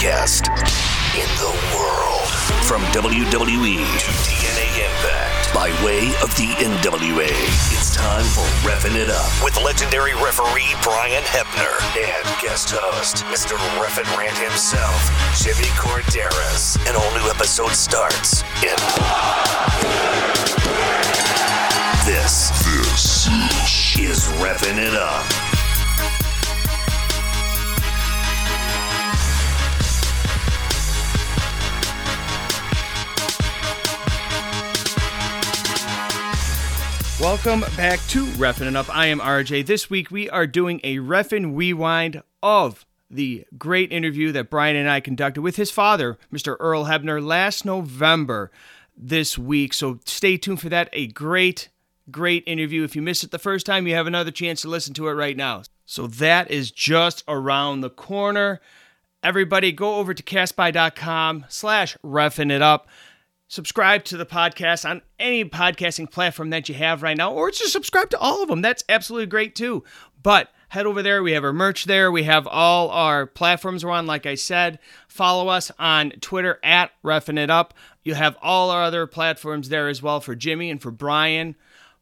podcast in the world. From WWE to TNA Impact by way of the NWA. It's time for Reffing It Up with legendary referee Brian Hebner and guest host, Mr. Reffin Rant himself, Jimmy Korderas. An all new episode starts in. This, this is Reffing It Up. Welcome back to Refin It Up. I am RJ. This week we are doing a Reffin' Rewind of the great interview that Brian and I conducted with his father, Mr. Earl Hebner, last November this week. So stay tuned for that. A great, great interview. If you missed it the first time, you have another chance to listen to it right now. So that is just around the corner. Everybody go over to castpie.com slash refin it up subscribe to the podcast on any podcasting platform that you have right now, or just subscribe to all of them. That's absolutely great too. But head over there. We have our merch there. We have all our platforms we're on. Like I said, follow us on Twitter at Reffin' It Up. You have all our other platforms there as well for Jimmy and for Brian.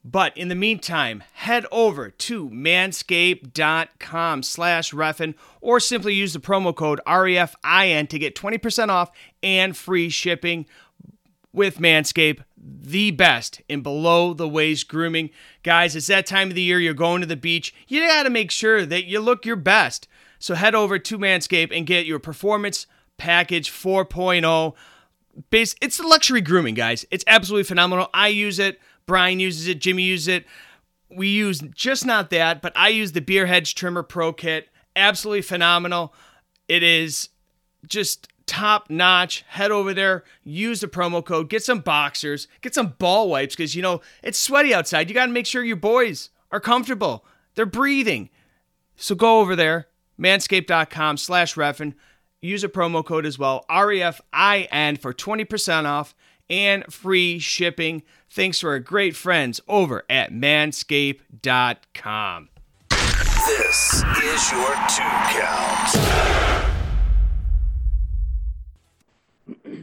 But in the meantime, head over to manscaped.com slash reffin or simply use the promo code REFIN to get 20% off and free shipping with Manscaped, the best in below the waist grooming. Guys, it's that time of the year you're going to the beach. You got to make sure that you look your best. So head over to Manscaped and get your Performance Package 4.0. Base, it's the luxury grooming, guys. It's absolutely phenomenal. I use it. Brian uses it. Jimmy uses it. We use just not that, but I use the Beer Hedge Trimmer Pro Kit. Absolutely phenomenal. It is just top notch. Head over there, use the promo code, get some boxers, get some ball wipes because you know it's sweaty outside. You got to make sure your boys are comfortable, they're breathing. So go over there, manscaped.com slash reffin. Use a promo code as well, REFIN, for 20% off and free shipping. Thanks to our great friends over at manscaped.com. This is your two count.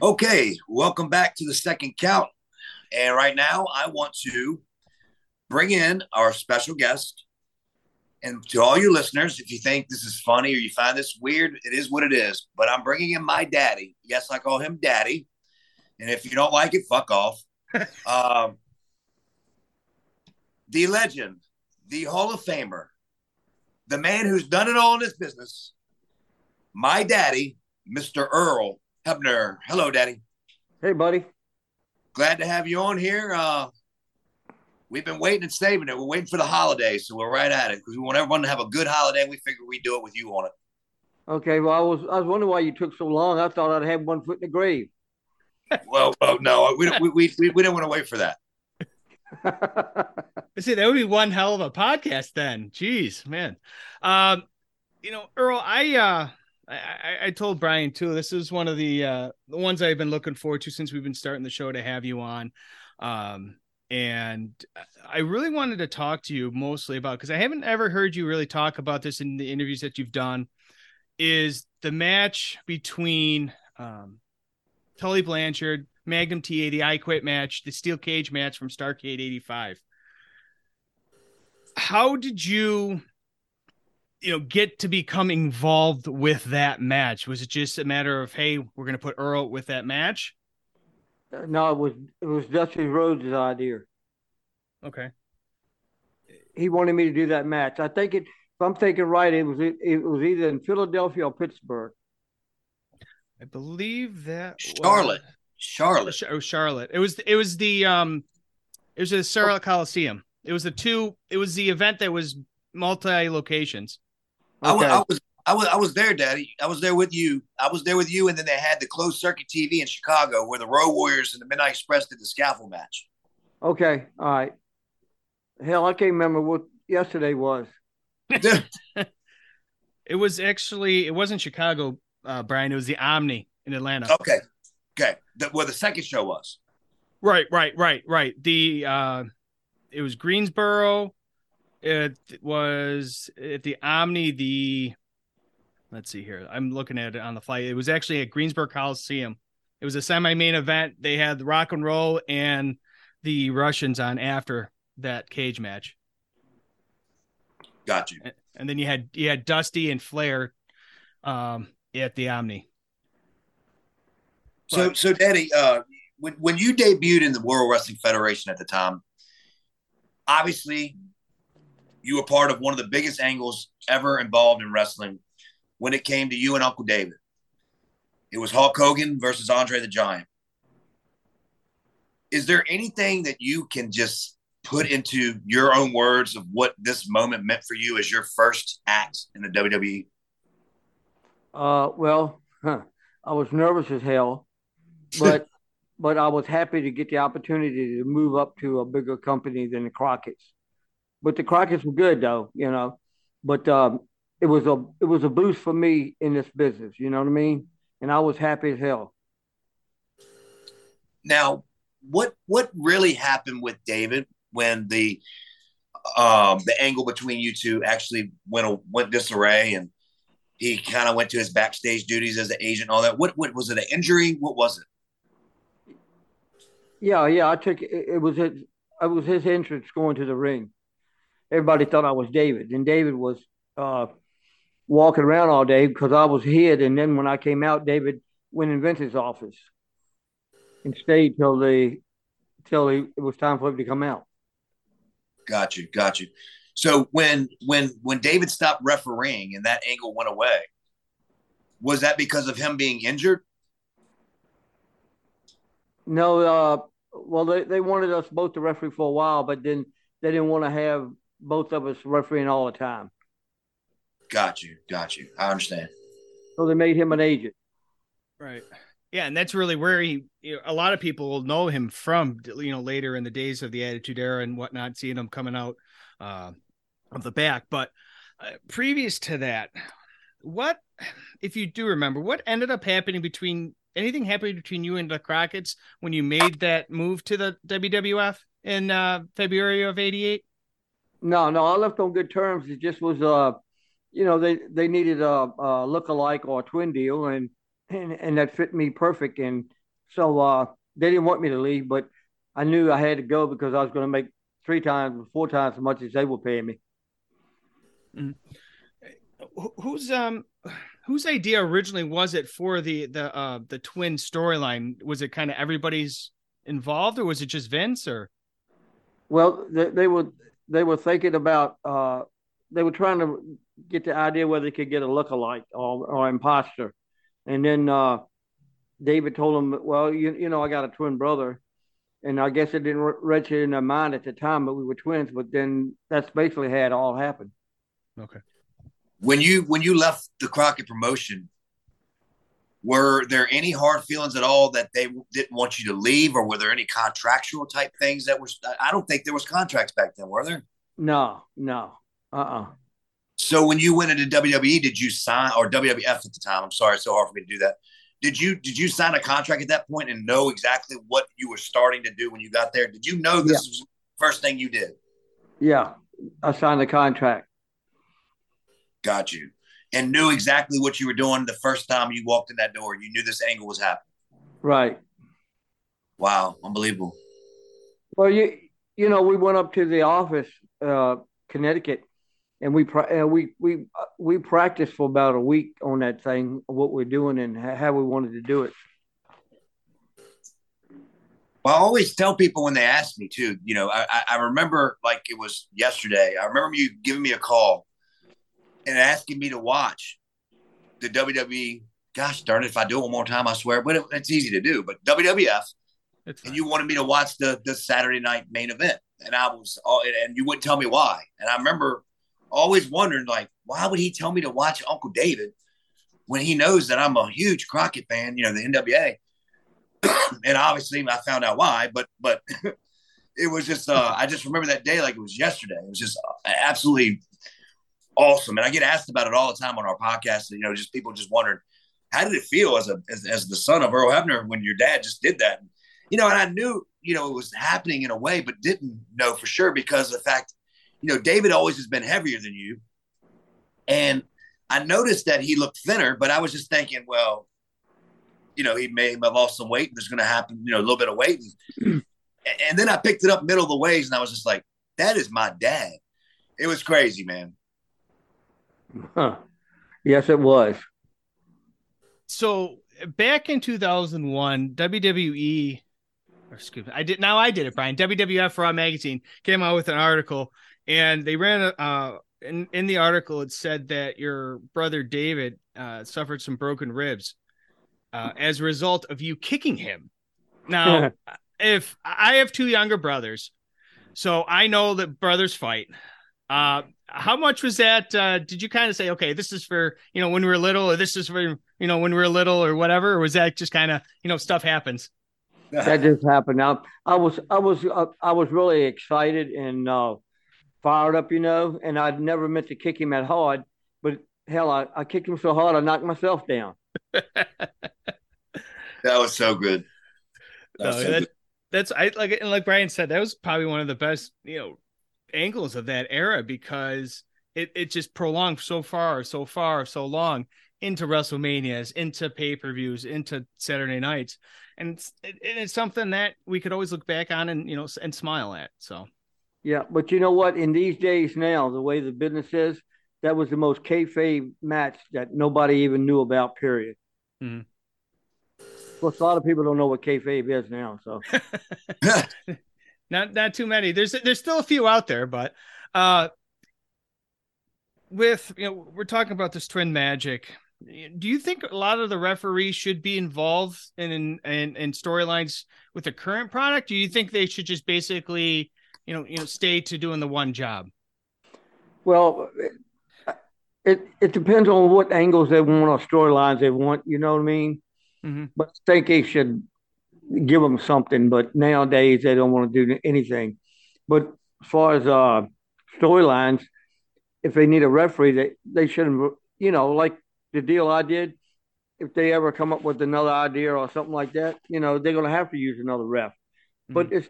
Okay, welcome back to the second count. And right now, I want to bring in our special guest. And to all you listeners, if you think this is funny or you find this weird, it is what it is. But I'm bringing in my daddy. Yes, I call him daddy. And if you don't like it, fuck off. um, the legend, the Hall of Famer, the man who's done it all in this business, my daddy, Mr. Earl Hebner. Hello, Daddy. Hey, buddy. Glad to have you on here. Uh, we've been waiting and saving it. We're waiting for the holiday, so we're right at it because we want everyone to have a good holiday. We figured we'd do it with you on it. Okay. Well, I was I was wondering why you took so long. I thought I'd have one foot in the grave. well, well, no, we we we, we, we didn't want to wait for that. See, that would be one hell of a podcast then. Jeez, man. Um, you know, Earl, I uh I, I, told Brian too. This is one of the uh, the ones I've been looking forward to since we've been starting the show to have you on. Um, and I really wanted to talk to you mostly about because I haven't ever heard you really talk about this in the interviews that you've done. Is the match between um, Tully Blanchard, Magnum TA, the I Quit match, the steel cage match from Starcade '85? How did you you know get to become involved with that match? Was it just a matter of hey, we're going to put Earl with that match? No, it was it was Dusty Rhodes' idea. Okay. He wanted me to do that match. I think it. If I'm thinking right, it was it, it was either in Philadelphia or Pittsburgh. I believe that Charlotte. Was, Charlotte. Oh, Charlotte. It was it was the um, it was the Charlotte Coliseum. It was the two. It was the event that was multi locations. Okay. I, was, I was I was I was there, Daddy. I was there with you. I was there with you, and then they had the closed circuit TV in Chicago where the Road Warriors and the Midnight Express did the scaffold match. Okay, all right. Hell, I can't remember what yesterday was. it was actually it wasn't Chicago, uh, Brian. It was the Omni in Atlanta. Okay, okay. The, where the second show was. Right, right, right, right. The uh, it was Greensboro, it was at the Omni. The let's see here. I'm looking at it on the flight. It was actually at Greensboro Coliseum. It was a semi-main event. They had the Rock and Roll and the Russians on after that cage match. Got you. And then you had you had Dusty and Flair um, at the Omni. So, but, so Daddy, uh, when when you debuted in the World Wrestling Federation at the time, obviously you were part of one of the biggest angles ever involved in wrestling when it came to you and Uncle David. It was Hulk Hogan versus Andre the Giant. Is there anything that you can just put into your own words of what this moment meant for you as your first act in the WWE? Uh, well, huh, I was nervous as hell, but but I was happy to get the opportunity to move up to a bigger company than the Crockett's. But the Crockett's were good though, you know. But um, it was a it was a boost for me in this business. You know what I mean? And I was happy as hell. Now, what what really happened with David when the um the angle between you two actually went went disarray and he kind of went to his backstage duties as an agent all that what what was it an injury what was it yeah yeah i took it, it was his it was his entrance going to the ring everybody thought i was david and david was uh walking around all day because i was hid and then when i came out david went in vince's office and stayed till the till he, it was time for him to come out Got you, got you. So when when when David stopped refereeing and that angle went away, was that because of him being injured? No, uh, well they, they wanted us both to referee for a while, but then they didn't want to have both of us refereeing all the time. Got you, got you. I understand. So they made him an agent. Right. Yeah, and that's really where he. You know, a lot of people will know him from. You know, later in the days of the Attitude Era and whatnot, seeing him coming out uh, of the back. But uh, previous to that, what, if you do remember, what ended up happening between anything happening between you and the Crockett's when you made that move to the WWF in uh, February of '88? No, no, I left on good terms. It just was, uh, you know, they they needed a, a look-alike or a twin deal, and and, and that fit me perfect. And so uh, they didn't want me to leave, but I knew I had to go because I was going to make three times, four times as much as they were paying me. Mm. Who's um whose idea originally was it for the the uh the twin storyline? Was it kind of everybody's involved, or was it just Vince? Or well, they, they were they were thinking about uh they were trying to get the idea whether they could get a lookalike or, or imposter and then uh, David told him, "Well, you you know, I got a twin brother." And I guess it didn't register in their mind at the time, but we were twins. But then that's basically how it all happened. Okay. When you when you left the Crockett promotion, were there any hard feelings at all that they didn't want you to leave, or were there any contractual type things that were? I don't think there was contracts back then, were there? No, no, uh, uh-uh. uh so when you went into WWE, did you sign or WWF at the time? I'm sorry, it's so hard for me to do that. Did you did you sign a contract at that point and know exactly what you were starting to do when you got there? Did you know this yeah. was the first thing you did? Yeah, I signed the contract. Got you. And knew exactly what you were doing the first time you walked in that door. You knew this angle was happening. Right. Wow, unbelievable. Well, you you know, we went up to the office, uh, Connecticut, and we uh, we we we practiced for about a week on that thing, what we're doing and how we wanted to do it. Well, I always tell people when they ask me too. You know, I, I remember like it was yesterday. I remember you giving me a call and asking me to watch the WWE. Gosh darn it! If I do it one more time, I swear. But it, it's easy to do. But WWF, and you wanted me to watch the the Saturday night main event, and I was, and you wouldn't tell me why. And I remember always wondering, like, why would he tell me to watch Uncle David when he knows that I'm a huge Crockett fan, you know, the NWA. and obviously I found out why, but, but it was just, uh, I just remember that day like it was yesterday. It was just absolutely awesome. And I get asked about it all the time on our podcast. You know, just people just wondered, how did it feel as a, as, as the son of Earl Hebner when your dad just did that? And, You know, and I knew, you know, it was happening in a way, but didn't know for sure because of the fact you know, David always has been heavier than you. And I noticed that he looked thinner, but I was just thinking, well, you know, he may have lost some weight and there's going to happen, you know, a little bit of weight. And, and then I picked it up middle of the ways and I was just like, that is my dad. It was crazy, man. Huh. Yes, it was. So back in 2001, WWE, or excuse me, I did now I did it, Brian. WWF Raw magazine came out with an article, and they ran a. Uh, in, in the article, it said that your brother David uh, suffered some broken ribs uh, as a result of you kicking him. Now, if I have two younger brothers, so I know that brothers fight. Uh, how much was that? Uh, did you kind of say, okay, this is for you know when we were little, or this is for you know when we were little, or whatever? Or was that just kind of you know stuff happens? that just happened. Now I was I was uh, I was really excited and uh, fired up, you know, and I'd never meant to kick him that hard, but hell, I, I kicked him so hard I knocked myself down. that was so good. That was no, so that, good. That's I like and like Brian said, that was probably one of the best you know angles of that era because it, it just prolonged so far, so far, so long into WrestleManias, into pay per views, into Saturday nights, and it's, it, it's something that we could always look back on and you know and smile at. So, yeah, but you know what? In these days now, the way the business is, that was the most kayfabe match that nobody even knew about. Period. Mm-hmm. Of course, a lot of people don't know what kayfabe is now. So, not not too many. There's there's still a few out there, but uh, with you know we're talking about this twin magic do you think a lot of the referees should be involved in in, in, in storylines with the current product? Do you think they should just basically, you know, you know, stay to doing the one job? Well, it it depends on what angles they want or storylines they want. You know what I mean? Mm-hmm. But I think they should give them something. But nowadays they don't want to do anything. But as far as uh, storylines, if they need a referee, they they shouldn't. You know, like the deal I did, if they ever come up with another idea or something like that, you know, they're going to have to use another ref. Mm-hmm. But it's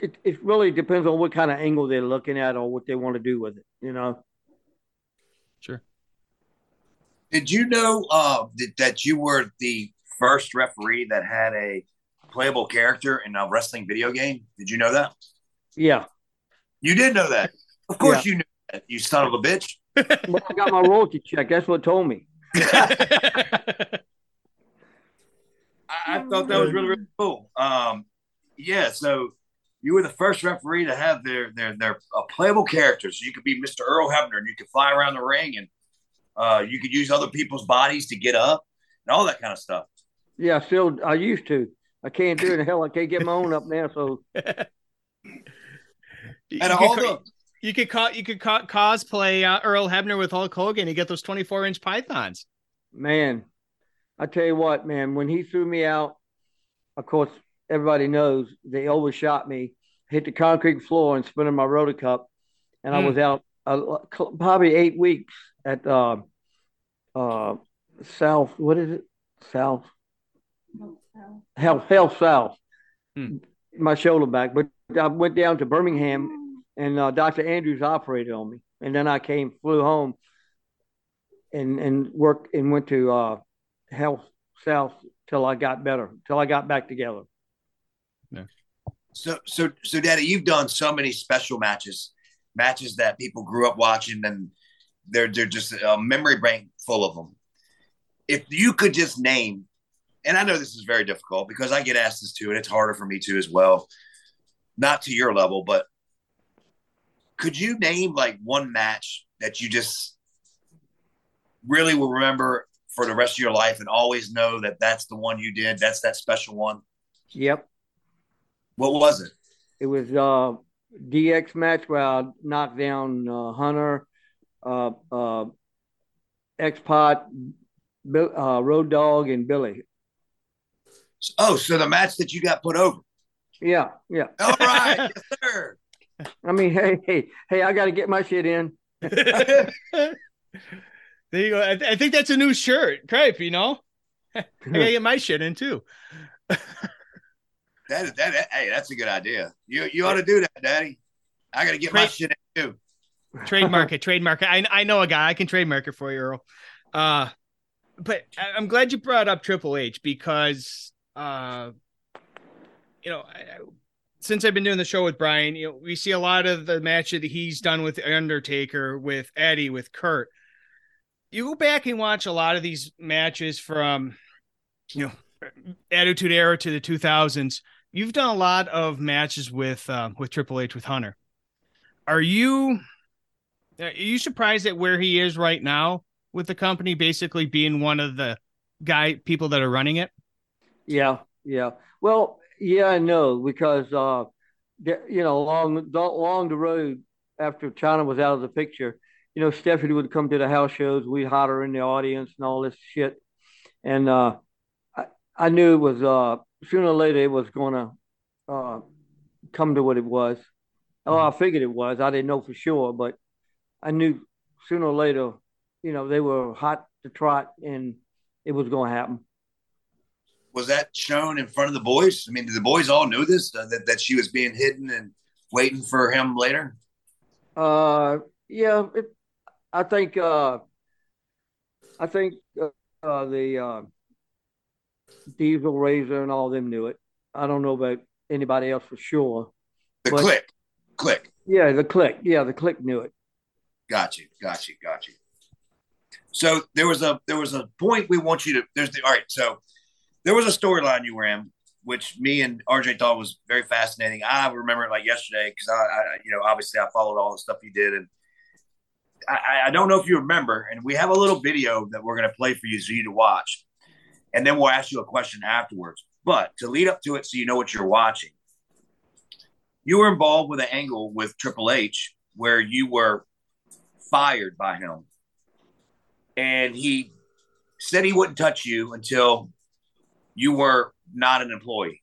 it, it really depends on what kind of angle they're looking at or what they want to do with it, you know. Sure. Did you know uh, that, that you were the first referee that had a playable character in a wrestling video game? Did you know that? Yeah. You did know that. Of course yeah. you knew that, you son of a bitch. well, I got my royalty check. That's what told me. I, I, thought that was really, really cool. Um, yeah, so you were the first referee to have their their their uh, playable characters. So you could be Mr. Earl Hebner, and you could fly around the ring, and uh, you could use other people's bodies to get up, and all that kind of stuff. Yeah, still I used to. I can't do it. In hell, I can't get my own up now. So. and all the you could co- you could co- cosplay uh, Earl Hebner with Hulk Hogan. You get those twenty four inch pythons. Man, I tell you what, man. When he threw me out, of course, everybody knows they overshot me. Hit the concrete floor and spinning my rotor cup, and mm. I hmm. was out uh, probably eight weeks at uh, uh, South. What is it? South. Health, Health South. Mm. My shoulder back, but I went down to Birmingham and uh, Dr. Andrews operated on me. And then I came, flew home, and and worked and went to uh, Health South till I got better, till I got back together. Yeah. So so so, Daddy, you've done so many special matches, matches that people grew up watching, and they're they're just a memory bank full of them. If you could just name, and I know this is very difficult because I get asked this too, and it's harder for me too as well. Not to your level, but could you name like one match that you just really will remember for the rest of your life and always know that that's the one you did? That's that special one. Yep. What was it? It was uh DX match where I knocked down uh, Hunter, uh, uh, X-Pac, uh, Road Dog, and Billy. Oh, so the match that you got put over. Yeah, yeah. All right, yes, sir. I mean, hey, hey, hey, I got to get my shit in. there you go. I, th- I, think that's a new shirt, crepe. You know, I gotta get my shit in too. that is that. Hey, that's a good idea. You you ought to do that, Daddy. I gotta get my shit in too. Trademark it. Trademark it. I I know a guy. I can trademark it for you, Earl. Uh, but I'm glad you brought up Triple H because, uh, you know, I, since I've been doing the show with Brian, you know, we see a lot of the matches that he's done with Undertaker, with Eddie, with Kurt. You go back and watch a lot of these matches from, you know, Attitude Era to the 2000s. You've done a lot of matches with uh, with Triple H with Hunter. Are you are you surprised at where he is right now with the company, basically being one of the guy people that are running it? Yeah, yeah. Well, yeah, I know because uh, you know, along along the road after Chyna was out of the picture, you know, Stephanie would come to the house shows. We'd hide her in the audience and all this shit. And uh, I, I knew it was uh, sooner or later it was to uh, come to what it was. Oh, I figured it was. I didn't know for sure, but I knew sooner or later, you know, they were hot to trot and it was to happen was that shown in front of the boys? I mean, did the boys all know this uh, that that she was being hidden and waiting for him later? Uh, yeah, it, I think uh, I think uh, uh, the uh, Diesel Razor and all of them knew it. I don't know about anybody else for sure. The but, Kliq, Kliq. Yeah, the Kliq. Yeah, the Kliq knew it. Got you, got you, got you. So there was a there was a point we want you to. There's the all right. So there was a storyline you were in, which me and RJ thought was very fascinating. I remember it like yesterday because I, I, you know, obviously I followed all the stuff you did, and I, I don't know if you remember. And we have a little video that we're going to play for you so you to watch, and then we'll ask you a question afterwards. But to lead up to it, so you know what you're watching, you were involved with an angle with Triple H where you were fired by him, and he said he wouldn't touch you until you were not an employee.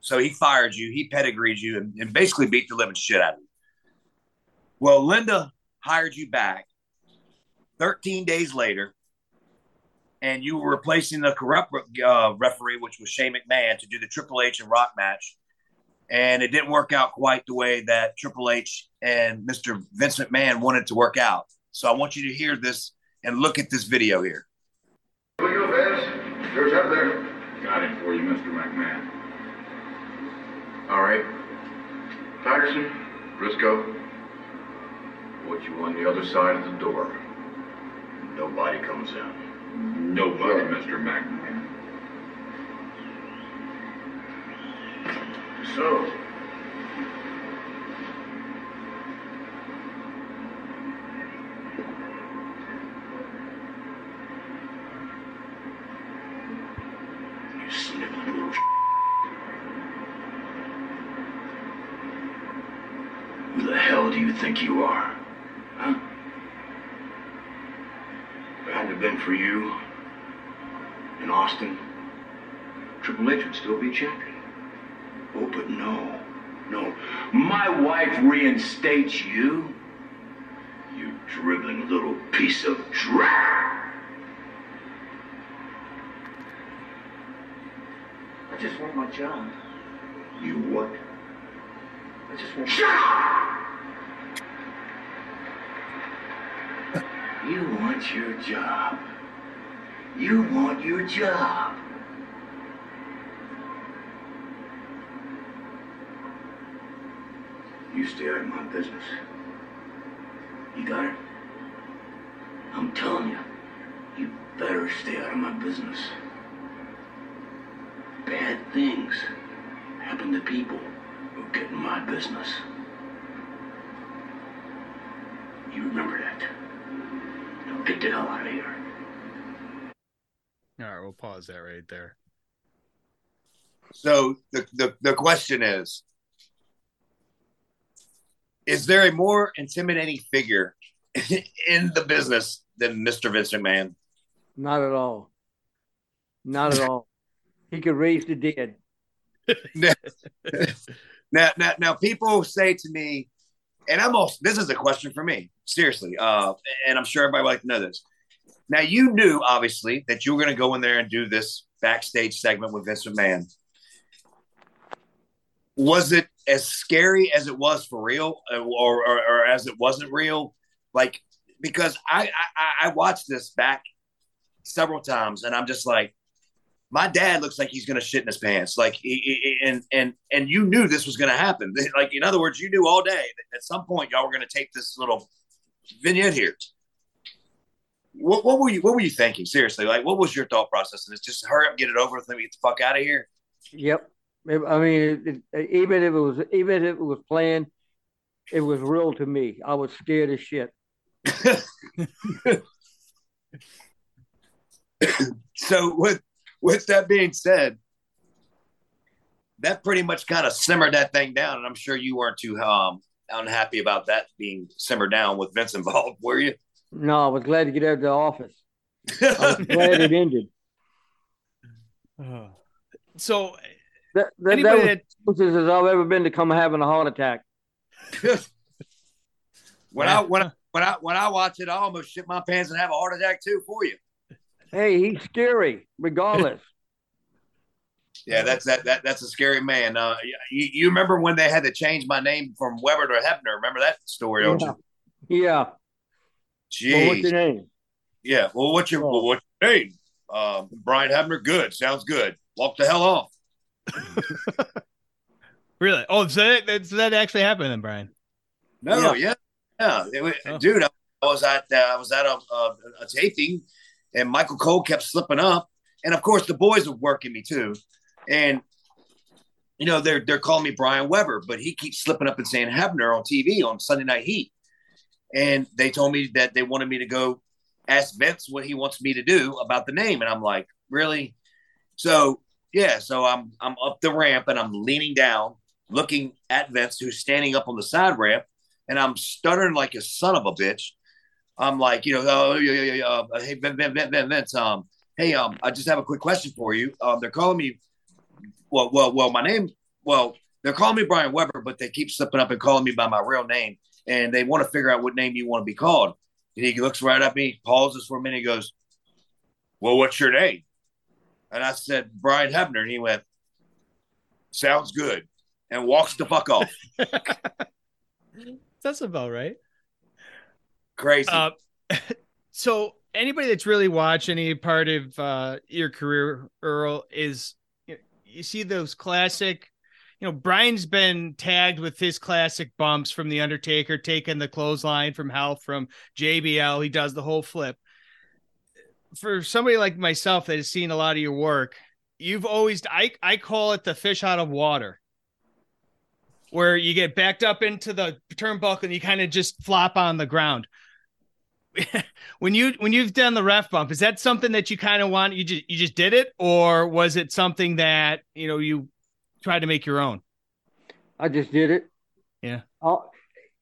So he fired you, he pedigreed you, and, and basically beat the living shit out of you. Well, Linda hired you back 13 days later, and you were replacing the corrupt uh, referee, which was Shane McMahon, to do the Triple H and Rock match. And it didn't work out quite the way that Triple H and Mr. Vince McMahon wanted to work out. So I want you to hear this and look at this video here. Look at Vince. There's up there. Got him for you, Mr. McMahon. All right. Patterson, Briscoe, put you on the other side of the door. Nobody comes in. Nobody, Mr. McMahon. So, Still be champion. Oh, but no. No. My wife reinstates you. You dribbling little piece of drag. I just want my job. You what? I just want. Shut up! You want your job. You want your job. You stay out of my business. You got it? I'm telling you, you better stay out of my business. Bad things happen to people who get in my business. You remember that. Get the hell out of here. All right, we'll pause that right there. So the, the, the question is Is there a more intimidating figure in the business than Mr. Vince McMahon? Not at all. Not at all. He could raise the dead. now, now, now, people say to me, and I'm also this is a question for me, seriously. Uh, and I'm sure everybody would like to know this. Now you knew obviously that you were going to go in there and do this backstage segment with Vince McMahon. Was it as scary as it was for real, or, or, or as it wasn't real? Like because I, I I watched this back several times, and I'm just like, my dad looks like he's gonna shit in his pants. Like, and and and you knew this was gonna happen. Like, in other words, you knew all day that at some point y'all were gonna take this little vignette here. What, what were you What were you thinking? Seriously, like, what was your thought process? And it's just hurry up, get it over with, and get the fuck out of here. Yep. I mean, it, it, even if it was even if it was planned, it was real to me. I was scared as shit. so with with that being said, that pretty much kind of simmered that thing down, and I'm sure you weren't too um, unhappy about that being simmered down with Vince involved, were you? No, I was glad to get out of the office. I was glad it ended. So that, that, anybody that was that... as I've ever been to come having a heart attack. when I when I when I when I watch it, I almost shit my pants and have a heart attack too for you. Hey, he's scary, regardless. yeah, that's that, that that's a scary man. Uh, you, you remember when they had to change my name from Weber to Hebner? Remember that story, don't yeah. you? Yeah. Jeez. Well, what's your name? Yeah. Well, what's your oh. well, what's your name? Uh, Brian Hebner. Good. Sounds good. Walk the hell off. really? Oh, so that, so that actually happened then, Brian? No. Yeah. Yeah. yeah. Was, oh. Dude, I was at uh, I was at a, a, a taping, and Michael Cole kept slipping up, and of course the boys were working me too, and you know they're they're calling me Brian Weber, but he keeps slipping up and saying Hebner on TV on Sunday Night Heat, and they told me that they wanted me to go ask Vince what he wants me to do about the name, and I'm like, really? So yeah, so I'm I'm up the ramp and I'm leaning down, looking at Vince, who's standing up on the side ramp, and I'm stuttering like a son of a bitch. I'm like, you know, oh, yeah, yeah, yeah, uh, hey, Vince, Vince, Vince, Vince, um, hey, um, I just have a quick question for you. Um, they're calling me, well, well, well, my name, well, they're calling me Brian Weber, but they keep slipping up and calling me by my real name, and they want to figure out what name you want to be called. And he looks right at me, pauses for a minute, goes, "Well, what's your name?" And I said, Brian Hebner. And he went, Sounds good. And walks the fuck off. That's about right. Crazy. Uh, so, anybody that's really watched any part of uh, your career, Earl, is you see those classic you know, Brian's been tagged with his classic bumps from The Undertaker, taking the clothesline from hell from JBL. He does the whole flip for somebody like myself that has seen a lot of your work, you've always I I call it the fish out of water. Where you get backed up into the turnbuckle and you kind of just flop on the ground. when you when you've done the ref bump, is that something that you kind of want you just you just did it, or was it something that you know you tried to make your own? I just did it. Yeah. I'll,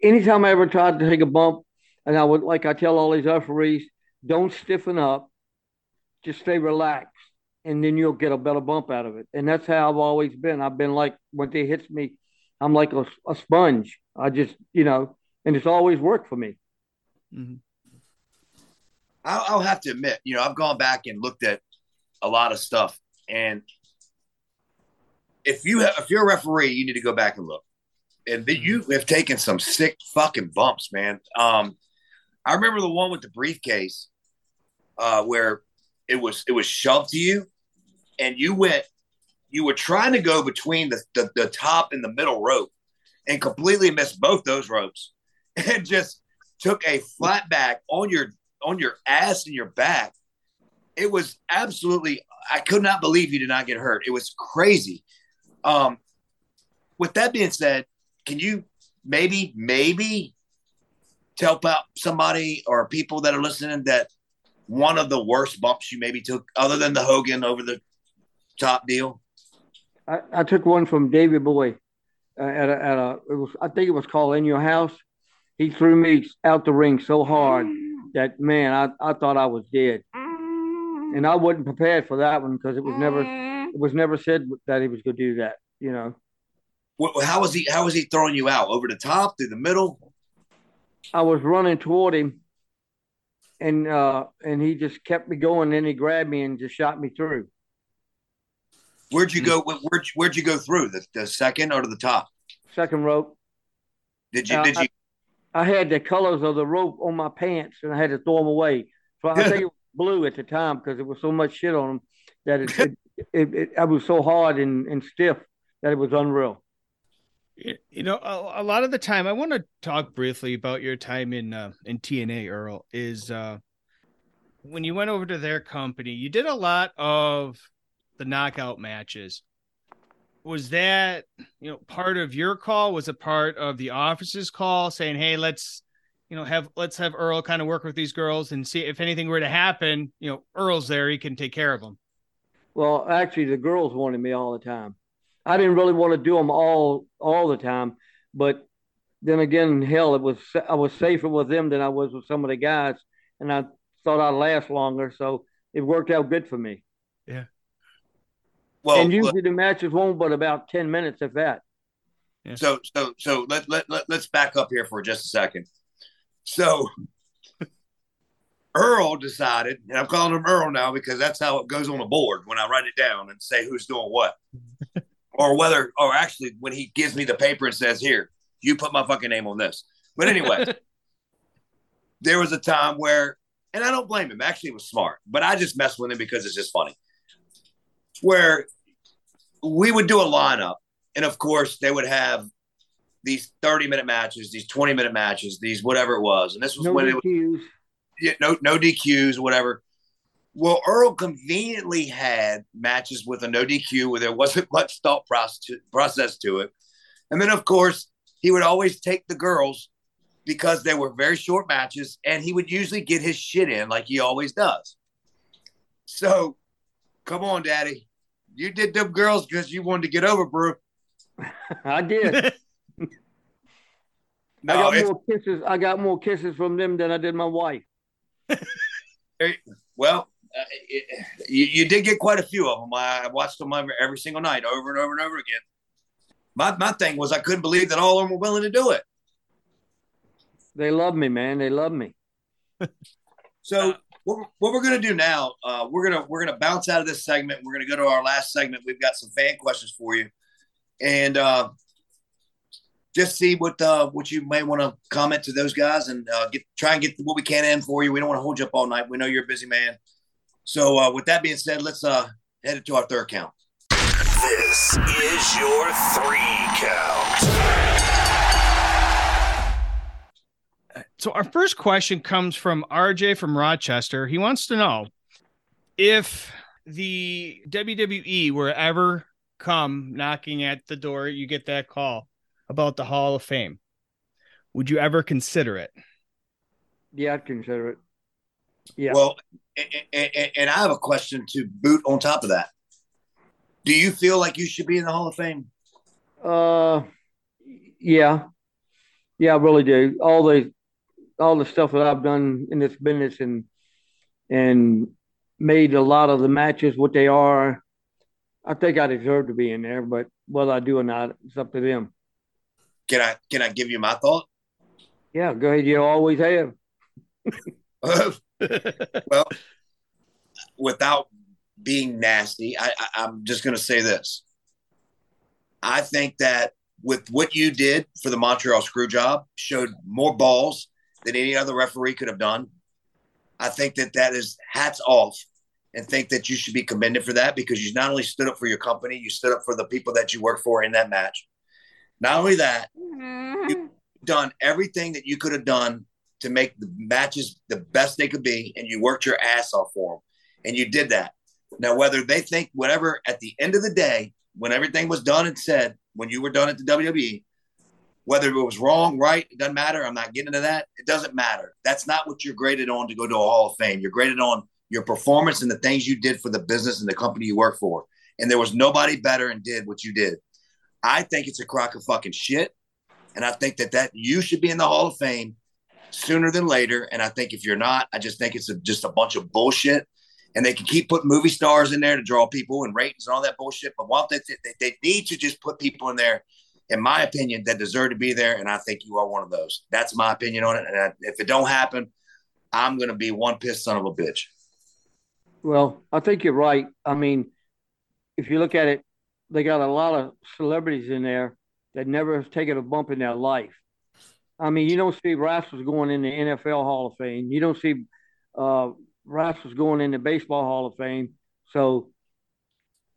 anytime I ever tried to take a bump, and I would like I tell all these referees, don't stiffen up, just stay relaxed and then you'll get a better bump out of it. And that's how I've always been. I've been like, when they hits me, I'm like a, a sponge. I just, you know, and it's always worked for me. Mm-hmm. I'll, I'll have to admit, you know, I've gone back and looked at a lot of stuff, and if you have, if you're a referee, you need to go back and look. And you mm-hmm. have taken some sick fucking bumps, man. Um, I remember the one with the briefcase, uh, where it was it was shoved to you, and you went. You were trying to go between the, the, the top and the middle rope, and completely missed both those ropes, and just took a flat back on your on your ass and your back. It was absolutely. I could not believe you did not get hurt. It was crazy. Um, with that being said, can you maybe maybe help out somebody or people that are listening that one of the worst bumps you maybe took, other than the Hogan over the top deal? I, I took one from Davey Boy uh, at a, at a it was I think it was called In Your House. He threw me out the ring so hard that man, I, I thought I was dead, and I wasn't prepared for that one because it was never it was never said that he was going to do that. You know. How was he? How was he throwing you out? Over the top, through the middle? I was running toward him, and uh, and he just kept me going. Then he grabbed me and just shot me through. Where'd you go? Where'd where'd you go through the, the second or to the top? Second rope. Did you? Uh, did you? I, I, had the colors of the rope on my pants, and I had to throw them away. So I think it was blue at the time because it was so much shit on them that it, it, it, it, it was so hard and, and stiff that it was unreal. You know, a, a, lot of the time, I want to talk briefly about your time in uh, in TNA. Earl is uh, when you went over to their company. You did a lot of the knockout matches. Was that you know part of your call? Was a part of the office's call saying, "Hey, let's you know have let's have Earl kind of work with these girls and see if anything were to happen, you know, Earl's there, he can take care of them." Well, actually, the girls wanted me all the time. I didn't really want to do them all all the time, but then again, hell, it was I was safer with them than I was with some of the guys, and I thought I'd last longer, so it worked out good for me. Yeah. Well, and usually the matches won't but about ten minutes, if that. Yeah. So, so, so let let let let's back up here for just a second. So, Earl decided, and I'm calling him Earl now because that's how it goes on the board when I write it down and say who's doing what or whether, or actually, when he gives me the paper and says, "Here, you put my fucking name on this." But anyway, there was a time where, and I don't blame him. Actually, it was smart, but I just messed with him because it's just funny. Where we would do a lineup, and of course, they would have these 30 minute matches, these 20 minute matches, these whatever it was. And this was no when DQs. it was yeah, no no DQs, whatever. Well, Earl conveniently had matches with a no DQ where there wasn't much thought process to it. And then, of course, he would always take the girls because they were very short matches and he would usually get his shit in like he always does. So, come on, daddy. You did them girls because you wanted to get over, bro. I did. no, I got more kisses. I got more kisses from them than I did my wife. well, it, you, you, did get quite a few of them. I watched them every, every single night, over and over and over again. My my thing was I couldn't believe that all of them were willing to do it. They love me, man. They love me. so what, what we're gonna do now, uh, we're gonna we're gonna bounce out of this segment. We're gonna go to our last segment. We've got some fan questions for you, and uh, just see what uh, what you may want to comment to those guys, and uh, get try and get what we can in for you. We don't want to hold you up all night. We know you're a busy man. So, uh, with that being said, let's uh, head to our third count. This is your three count. So, our first question comes from RJ from Rochester. He wants to know if the WWE were ever come knocking at the door, you get that call about the Hall of Fame. Would you ever consider it? Yeah, I'd consider it. Yeah. Well, and, and, I have a question to boot on top of that. Do you feel like you should be in the Hall of Fame? Uh, yeah, yeah, I really do. All the all the stuff that I've done in this business and and made a lot of the matches what they are. I think I deserve to be in there, but whether I do or not, it's up to them. Can I can I give you my thought? Yeah, go ahead. You always have. well, without being nasty, I, I, I'm just going to say this. I think that with what you did for the Montreal screw job, showed more balls than any other referee could have done. I think that that is hats off and think that you should be commended for that because you not only stood up for your company, you stood up for the people that you work for in that match. Not only that, mm-hmm. you've done everything that you could have done to make the matches the best they could be, and you worked your ass off for them, and you did that. Now, whether they think whatever at the end of the day, when everything was done and said, when you were done at the WWE, whether it was wrong, right, it doesn't matter. I'm not getting into that. It doesn't matter. That's not what you're graded on to go to a Hall of Fame. You're graded on your performance and the things you did for the business and the company you work for. And there was nobody better and did what you did. I think it's a crock of fucking shit. And I think that that you should be in the Hall of Fame sooner than later. And I think if you're not, I just think it's a, just a bunch of bullshit. And they can keep putting movie stars in there to draw people and ratings and all that bullshit. But why they, they, they need to just put people in there, in my opinion, that deserve to be there. And I think you are one of those. That's my opinion on it. And I, if it don't happen, I'm going to be one pissed son of a bitch. Well, I think you're right. I mean, if you look at it, they got a lot of celebrities in there that never have taken a bump in their life. I mean, you don't see wrestlers going in the NFL Hall of Fame. You don't see uh, wrestlers going in the Baseball Hall of Fame. So,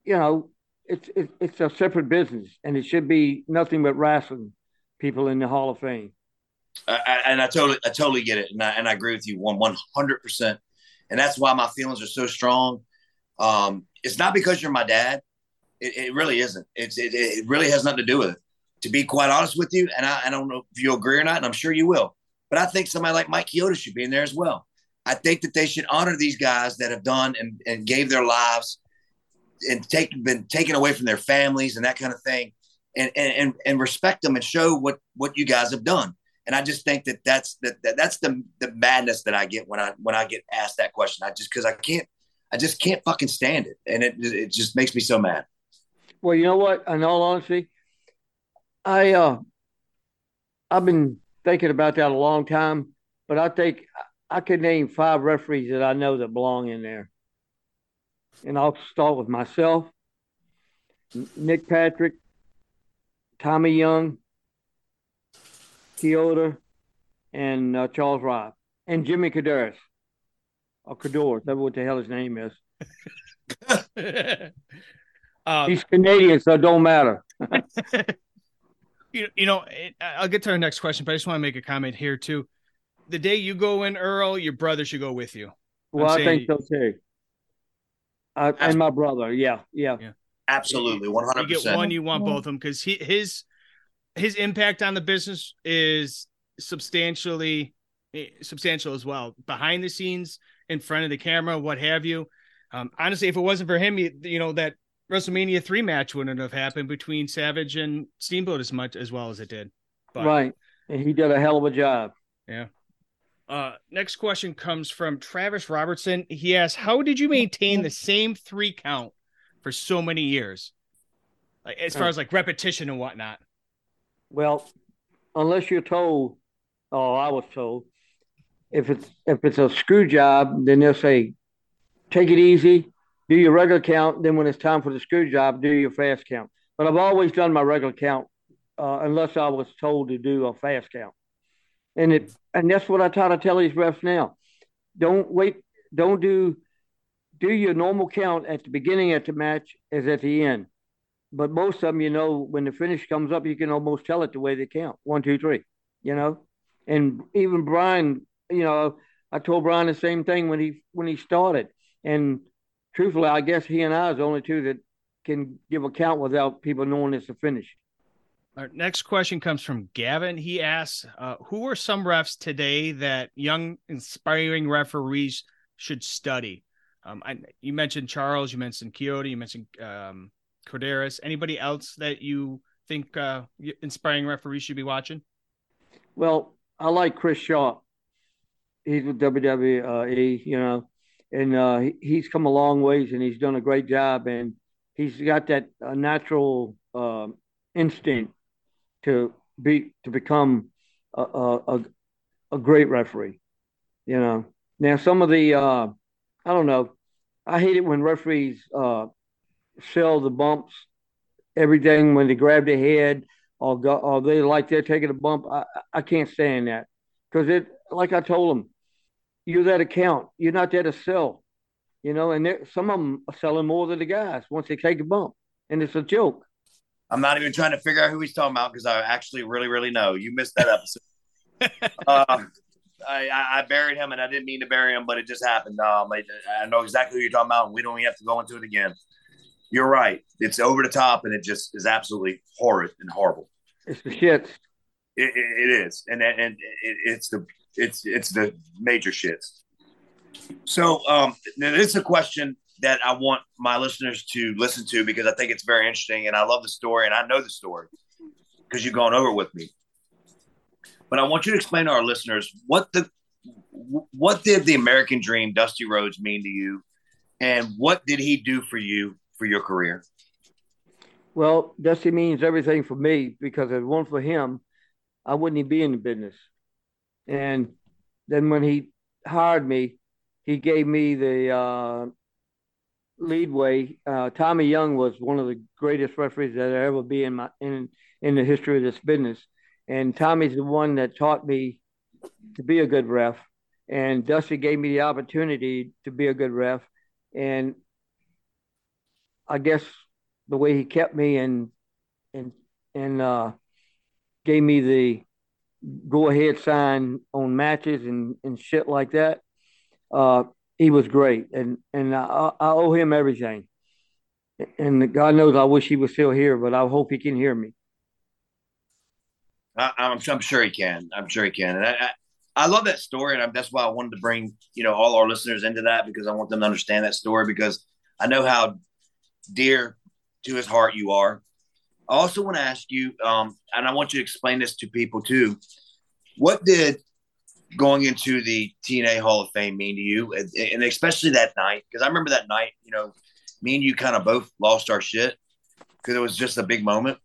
you know, it's it, it's a separate business, and it should be nothing but wrestling people in the Hall of Fame. I, and I totally, I totally get it, and I, and I agree with you one one hundred percent. And that's why my feelings are so strong. Um, it's not because you're my dad. It, it really isn't. It's it, it really has nothing to do with it. To be quite honest with you, and I, I don't know if you agree or not, and I'm sure you will. But I think somebody like Mike Chioda should be in there as well. I think that they should honor these guys that have done and, and gave their lives and take been taken away from their families and that kind of thing, and and and respect them and show what what you guys have done. And I just think that that's that, that that's the the madness that I get when I when I get asked that question. I just because I can't I just can't fucking stand it, and it it just makes me so mad. Well, you know what? In all honesty, I uh I've been thinking about that a long time, but I think I could name five referees that I know that belong in there. And I'll start with myself, Nick Patrick, Tommy Young, Chioda, and uh, Charles Robb, and Jimmy Korderas. Or Cador, that's what the hell his name is. um, He's Canadian, so it don't matter. you, you know, it, I'll get to our next question, but I just want to make a comment here too. The day you go in, Earl, your brother should go with you. Well, I think so too. Uh, and my brother, yeah, yeah, yeah. absolutely, one hundred percent. You get one, you want both of them because he his his impact on the business is substantially eh, substantial as well behind the scenes in front of the camera what have you um, honestly if it wasn't for him you, you, know that wrestlemania 3 match wouldn't have happened between savage and steamboat as much as well as it did but, right and he did a hell of a job yeah uh, next question comes from Travis Robertson. He asks, "How did you maintain the same three count for so many years, like, as far as like repetition and whatnot?" Well, unless you're told, oh, I was told, if it's if it's a screw job, then they'll say, take it easy, do your regular count. Then when it's time for the screw job, do your fast count. But I've always done my regular count, uh, unless I was told to do a fast count. And it and that's what I try to tell these refs now. Don't wait. Don't do do your normal count at the beginning of the match as at the end but most of them, you know, when the finish comes up, you can almost tell it the way they count one, two, three, you know. And even Brian, you know, I told Brian the same thing when he when he started. And truthfully, I guess he and I is the only two that can give a count without people knowing it's a finish. Our next question comes from Gavin. He asks, uh, "Who are some refs today that young, inspiring referees should study?" Um, I, you mentioned Charles, you mentioned Chioda, you mentioned um, Korderas. Anybody else that you think uh, inspiring referees should be watching? Well, I like Chris Shaw. He's with WWE, you know, and uh, he's come a long ways and he's done a great job. And he's got that uh, natural uh, instinct to be to become a, a, a great referee. You know, now some of the uh, I don't know. I hate it when referees uh, sell the bumps, everything when they grab their head or go, or they like they're taking a bump. I, I can't stand that because it, like I told them, you're that account. You're not there to sell, you know. And some of them are selling more than the guys once they take a bump, and it's a joke. I'm not even trying to figure out who he's talking about because I actually really, really know. You missed that episode. um, I, I, buried him, and I didn't mean to bury him, but it just happened. Um, I, I know exactly who you're talking about, and we don't even have to go into it again you're right. It's over the top, and it just is absolutely horrid and horrible. It's the shit. It, it, it is, and and it, it's the it's it's the major shits. So um, this is a question that I want my listeners to listen to because I think it's very interesting, and I love the story, and I know the story because you've gone over with me. But I want you to explain to our listeners what the what did the American Dream, Dusty Rhodes, mean to you, and what did he do for you for your career? Well, Dusty means everything for me because if it weren't for him, I wouldn't be in the business. And then when he hired me, he gave me the uh, leadway. Uh, Tommy Young was one of the greatest referees that I ever be in my in in the history of this business. And Tommy's the one that taught me to be a good ref. and Dusty gave me the opportunity to be a good ref, and I guess the way he kept me and and and uh, gave me the go ahead sign on matches and and shit like that. Uh, he was great, and and I, I owe him everything. And God knows, I wish he was still here, but I hope he can hear me. I, am I'm sure he can. I'm sure he can. And I, I, I love that story, and that's why I wanted to bring you know all our listeners into that because I want them to understand that story because I know how dear to his heart you are. I also want to ask you, um, and I want you to explain this to people too. What did going into the TNA Hall of Fame mean to you, and, and especially that night? Because I remember that night, you know, me and you kind of both lost our shit because it was just a big moment.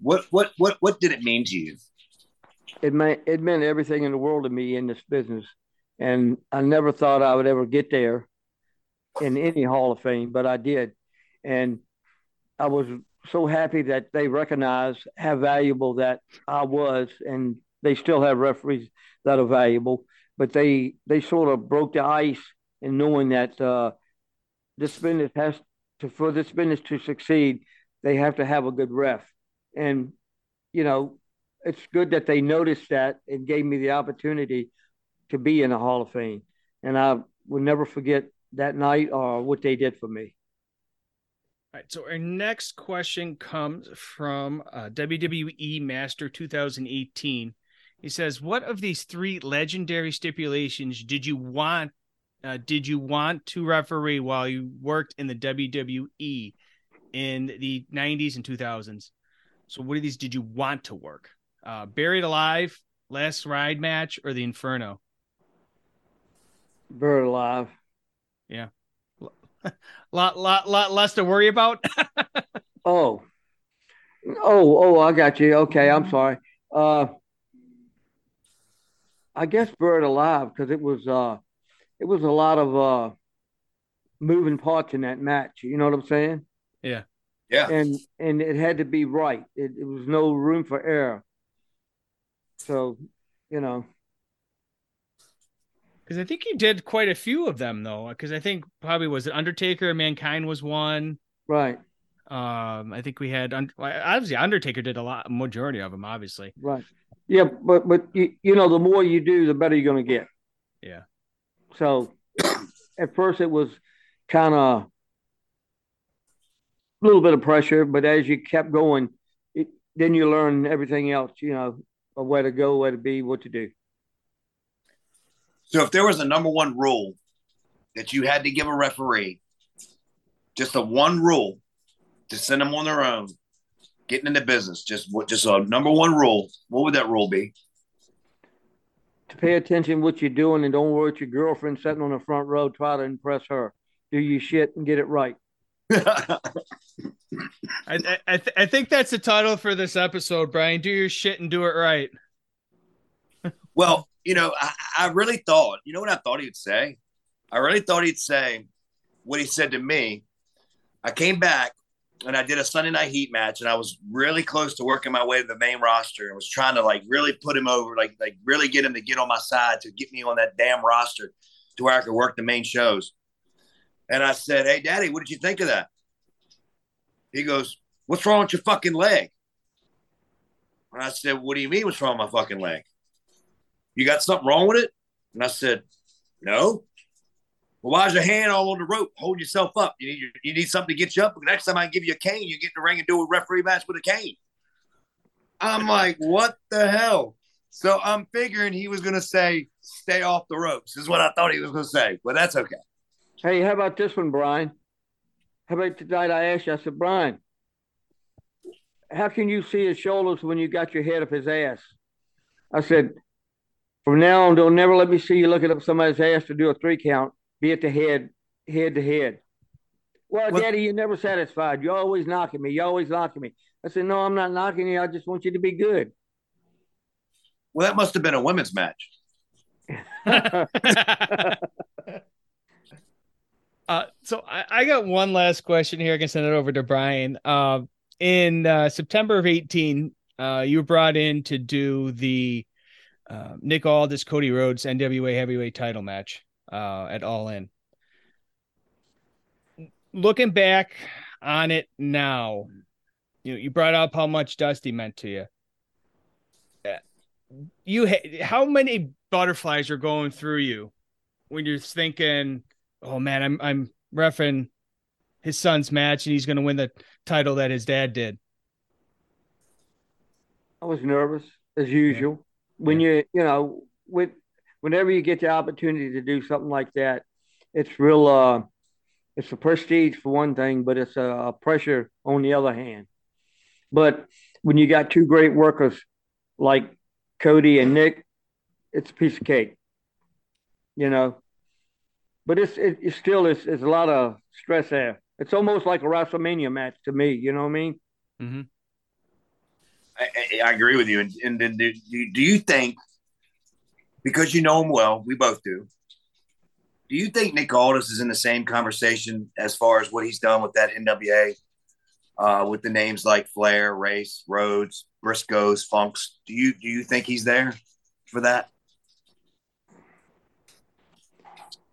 What what what what did it mean to you? It meant it meant everything in the world to me in this business, and I never thought I would ever get there in any Hall of Fame, but I did, and I was so happy that they recognized how valuable that I was, and they still have referees that are valuable, but they they sort of broke the ice in knowing that uh, this business has to for this business to succeed, they have to have a good ref, and you know it's good that they noticed that and gave me the opportunity to be in the Hall of Fame, and I will never forget that night or what they did for me. All right, so our next question comes from uh, WWE Master 2018. He says, "What of these three legendary stipulations did you want? Uh, did you want to referee while you worked in the WWE in the 90s and 2000s? So, what of these did you want to work? Uh, Buried Alive, Last Ride match, or the Inferno? Buried Alive. Yeah, lot, lot, lot less to worry about. oh, oh, oh! I got you. Okay, I'm sorry. Uh, I guess Buried Alive because it was uh, it was a lot of uh, moving parts in that match. You know what I'm saying? Yeah. Yeah. And and it had to be right. It, it was no room for error. So, you know, because I think you did quite a few of them though. Because I think probably was it Undertaker, Mankind was one. Right. Um, I think we had obviously Undertaker did a lot, majority of them, obviously. Right. Yeah, but but you, you know, the more you do, the better you're going to get. Yeah. So, at first it was kind of a little bit of pressure, but as you kept going, it, then you learn everything else. You know, where to go, where to be, what to do. So if there was a number one rule that you had to give a referee, just a one rule to send them on their own, getting into business, just what just a number one rule, what would that rule be? To pay attention what you're doing and don't worry about your girlfriend sitting on the front row, try to impress her. Do your shit and get it right. I I, th- I think that's the title for this episode, Brian. Do your shit and do it right. Well, you know, I, I really thought, you know what I thought he'd say? I really thought he'd say what he said to me. I came back and I did a Sunday night heat match, and I was really close to working my way to the main roster and was trying to like really put him over, like like really get him to get on my side to get me on that damn roster to where I could work the main shows. And I said, Hey daddy, what did you think of that? He goes, What's wrong with your fucking leg? And I said, What do you mean what's wrong with my fucking leg? You got something wrong with it? And I said, No. Well, why's your hand all on the rope? Hold yourself up. You need you need something to get you up. Next time I give you a cane, you get in the ring and do a referee match with a cane. I'm like, what the hell? So I'm figuring he was gonna say, stay off the ropes, is what I thought he was gonna say, but that's okay. Hey, how about this one, Brian? How about tonight I asked you, I said, Brian, how can you see his shoulders when you got your head up his ass? I said, from now on, don't never let me see you looking up somebody's ass to do a three count. Be at the head, head to head. Well, what? Daddy, you're never satisfied. You're always knocking me. You're always knocking me. I said, No, I'm not knocking you. I just want you to be good. Well, that must have been a women's match. uh, so I, I, got one last question here. I can send it over to Brian. Uh, in uh, September of 18, uh, you were brought in to do the uh, Nick Aldis, Cody Rhodes, NWA heavyweight title match uh, at All In. Looking back on it now, you you brought up how much Dusty meant to you. You ha- how many butterflies are going through you when you're thinking, "Oh man, I'm I'm refing his son's match and he's going to win the title that his dad did." I was nervous as usual. When yeah. you you know with whenever you get the opportunity to do something like that, it's real. Uh, it's a prestige for one thing, but it's a, a pressure on the other hand. But when you got two great workers like Cody and Nick, it's a piece of cake, you know. But it's it, still is it's a lot of stress there. It's almost like a WrestleMania match to me. You know what I mean? Mm-hmm. I, I, agree with you. And, and, and do, do you think because you know him well, we both do. Do you think Nick Aldis is in the same conversation as far as what he's done with that NWA, uh, with the names like Flair, Race, Rhodes, Briscoes, Funks? Do you do you think he's there for that?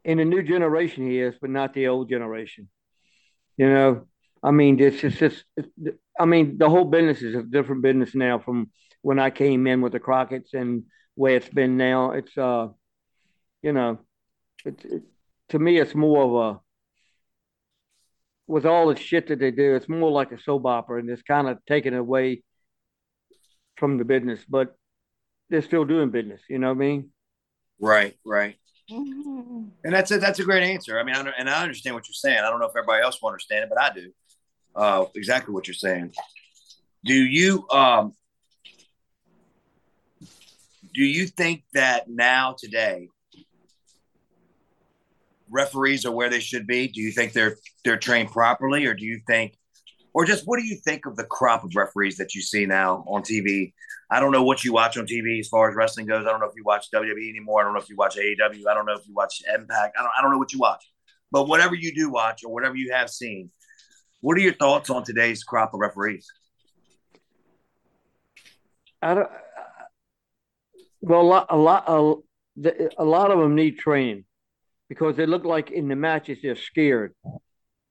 In the new generation, he is, but not the old generation. You know, I mean, it's just, it's, it's, I mean, the whole business is a different business now from when I came in with the Crockett's and where it's been now. It's uh, you know, it's it, to me, it's more of a with all the shit that they do, it's more like a soap opera, and it's kind of taken away from the business, but they're still doing business. You know what I mean? Right, right. Mm-hmm. And that's a that's a great answer. I mean, I, and I understand what you're saying. I don't know if everybody else will understand it, but I do. Uh, exactly what you're saying. Do you um do you think that now today referees are where they should be? Do you think they're they're trained properly, or do you think, or just what do you think of the crop of referees that you see now on TV? I don't know what you watch on TV as far as wrestling goes. I don't know if you watch WWE anymore. I don't know if you watch AEW. I don't know if you watch Impact. I don't I don't know what you watch, but whatever you do watch or whatever you have seen, what are your thoughts on today's crop of referees? I don't. Well, a lot, a lot, a, lot of them need training because they look like in the matches they're scared.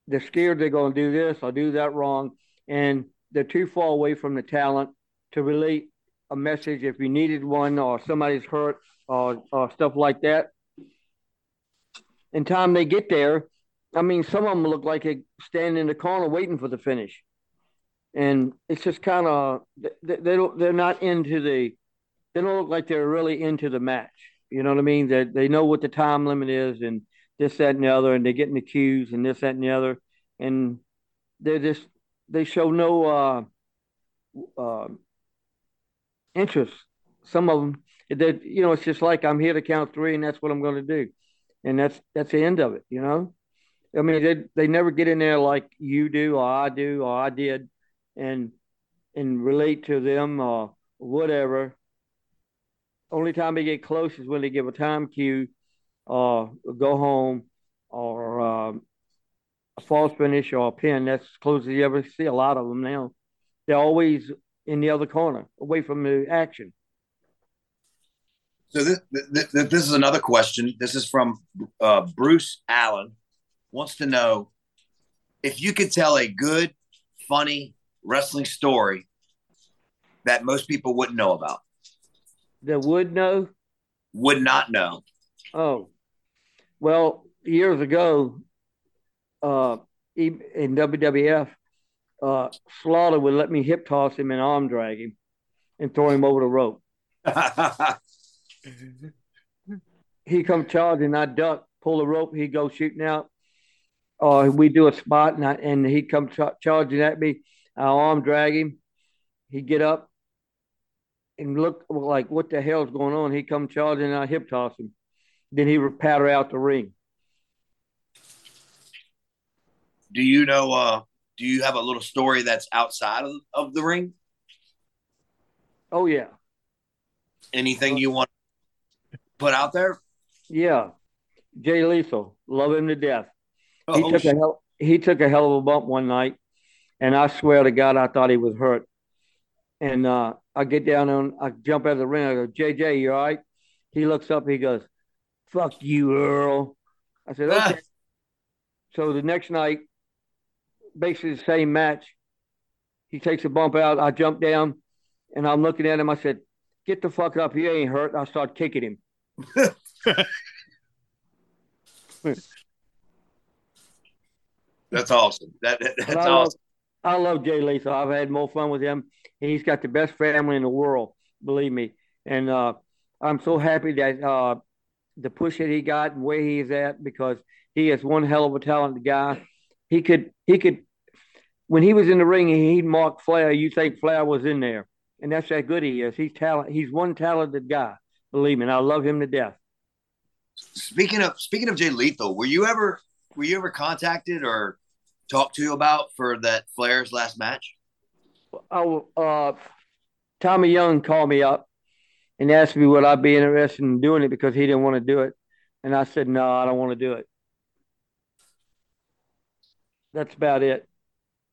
They're scared they're going to do this or do that wrong, and they're too far away from the talent to relate a message if you needed one or somebody's hurt or, or stuff like that. In time they get there, I mean, some of them look like they stand in the corner waiting for the finish, and it's just kind of they, they don't they're not into the they don't look like they're really into the match. You know what I mean? That they, they know what the time limit is and this, that, and the other, and they're getting the cues and this, that, and the other, and they just they show no uh, uh, interest. Some of them, that you know, it's just like I'm here to count three, and that's what I'm going to do, and that's that's the end of it. You know, I mean, they they never get in there like you do or I do or I did, and and relate to them or whatever only time they get close is when they give a time cue, uh, go home, or um, a false finish or a pin. That's as close as you ever see a lot of them now. They're always in the other corner, away from the action. So this, this, this is another question. This is from uh, Bruce Allen. Wants to know if you could tell a good, funny wrestling story that most people wouldn't know about that would know? Would not know. Oh, well, years ago, uh, in WWF, uh, Slaughter would let me hip toss him and arm drag him and throw him over the rope. he come charging, I duck, pull the rope, he go shooting out. Or uh, we do a spot and, I, and he come ch- charging at me. I arm drag him. He get up, and look like what the hell's going on. He come charging and I hip toss him. Then he would patter out the ring. Do you know? Uh, do you have a little story that's outside of, of the ring? Oh yeah. Anything uh, you want to put out there? Yeah, Jay Lethal, love him to death. Oh, he took a hell, he took a hell of a bump one night, and I swear to God, I thought he was hurt. And uh, I get down and I jump out of the ring. I go, JJ, you all right? He looks up. He goes, "Fuck you, Earl." I said, "Okay." so the next night, basically the same match. He takes a bump out. I jump down, and I'm looking at him. I said, "Get the fuck up! He ain't hurt." I start kicking him. That's awesome. That, that's I awesome. Love, I love Jay Lethal. I've had more fun with him. He's got the best family in the world, believe me. And uh, I'm so happy that uh, the push that he got and where he is at because he is one hell of a talented guy. He could he could when he was in the ring and he'd mark Flair, you think Flair was in there. And that's how good he is. He's talent he's one talented guy. Believe me, and I love him to death. Speaking of speaking of Jay Lethal, were you ever were you ever contacted or talked to about for that Flair's last match? I, uh, Tommy Young called me up and asked me would I be interested in doing it because he didn't want to do it, and I said no, I don't want to do it. That's about it,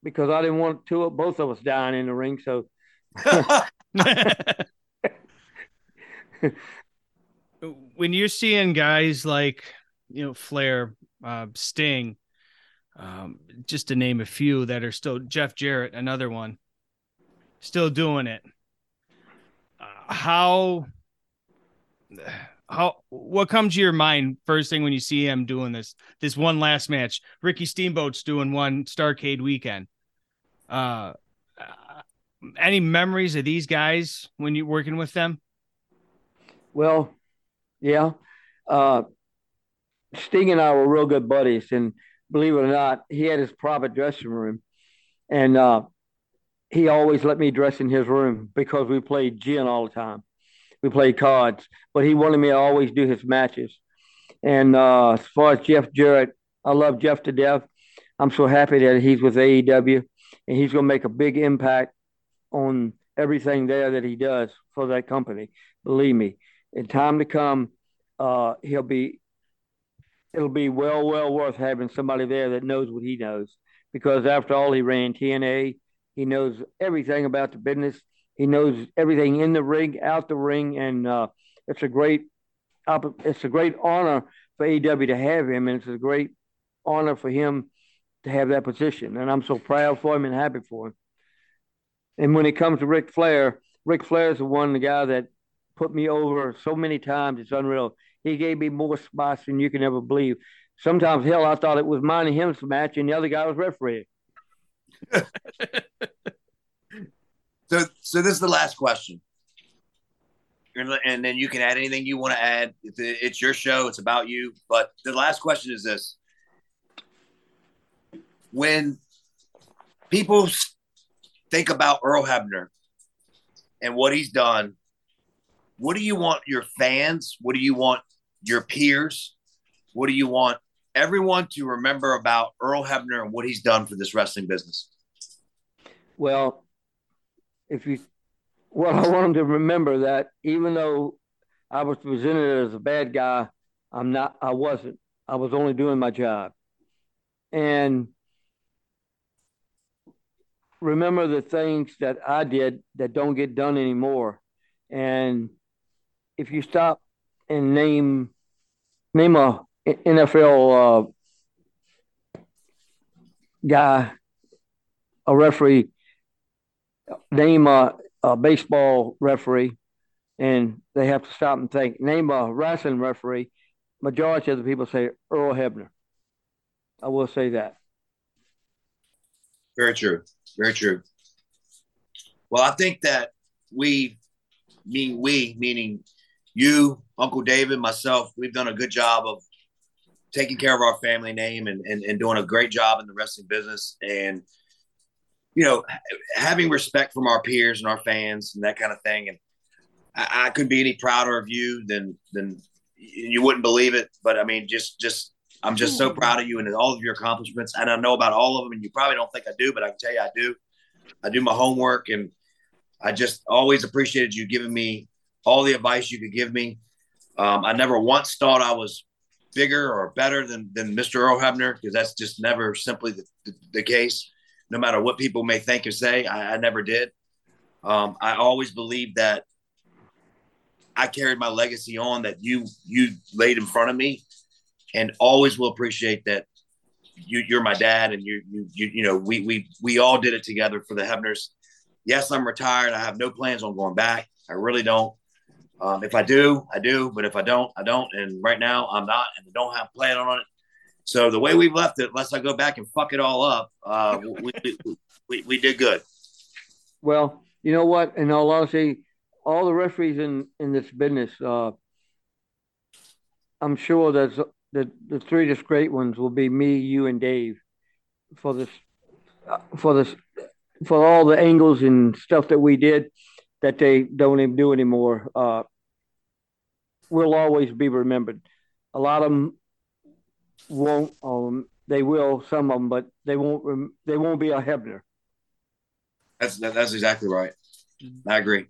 because I didn't want two both of us dying in the ring. So. when you're seeing guys like you know Flair, uh, Sting, um, just to name a few that are still Jeff Jarrett, another one, still doing it. Uh, how how what comes to your mind first thing when you see him doing this this one last match? Ricky Steamboat's doing one Starcade weekend. Uh, uh any memories of these guys when you're working with them? Well, yeah. Uh, Sting and I were real good buddies, and believe it or not, he had his private dressing room, and uh, he always let me dress in his room because we played gin all the time. We played cards, but he wanted me to always do his matches. And uh, as far as Jeff Jarrett, I love Jeff to death. I'm so happy that he's with AEW, and he's going to make a big impact on everything there that he does for that company. Believe me, in time to come, uh, he'll be it'll be well, well worth having somebody there that knows what he knows. Because after all, he ran TNA. He knows everything about the business. He knows everything in the ring, out the ring, and uh, it's a great, it's a great honor for AEW to have him, and it's a great honor for him to have that position. And I'm so proud for him and happy for him. And when it comes to Ric Flair, Ric Flair is the one, the guy that put me over so many times. It's unreal. He gave me more spots than you can ever believe. Sometimes, hell, I thought it was mine and him's match, and the other guy was referee. so, so this is the last question, and then you can add anything you want to add. It's your show; it's about you. But the last question is this: When people think about Earl Hebner and what he's done what do you want your fans? What do you want your peers? What do you want everyone to remember about Earl Hebner and what he's done for this wrestling business? Well, if you, well, I want them to remember that even though I was presented as a bad guy, I'm not, I wasn't. I was only doing my job. And remember the things that I did that don't get done anymore. And if you stop and name name a NFL uh, guy, a referee, name a, a, baseball referee, and they have to stop and think. Name a wrestling referee. Majority of the people say Earl Hebner. I will say that. Very true. Very true. Well, I think that we, mean we, meaning you, Uncle David, myself, we've done a good job of taking care of our family name and, and, and doing a great job in the wrestling business. And, you know, having respect from our peers and our fans and that kind of thing. And I, I couldn't be any prouder of you than, than you wouldn't believe it. But I mean, just, just, I'm just so hmm. proud of you and all of your accomplishments. And I know about all of them, and you probably don't think I do, but I can tell you I do. I do my homework, and I just always appreciated you giving me all the advice you could give me. Um, I never once thought I was bigger or better than, than Mr. Earl Hebner because that's just never simply the, the, the, case. No matter what people may think or say, I, I never did. Um, I always believed that I carried my legacy on that you you laid in front of me, and always will appreciate that you you're my dad and you you you, you know we we we all did it together for the Hebners. Yes, I'm retired. I have no plans on going back. I really don't. Um, if I do, I do. But if I don't, I don't. And right now, I'm not, and I don't have a plan on it. So the way we've left it, unless I go back and fuck it all up, uh, we, we, we, we did good. Well, you know what? In all honesty, all the referees in in this business, uh, I'm sure that the the three just great ones will be me, you, and Dave for this for this for all the angles and stuff that we did that they don't even do anymore. Uh, will always be remembered. A lot of them won't. Um, they will some of them, but they won't. Rem- they won't be a Hebner. That's that's exactly right. I agree.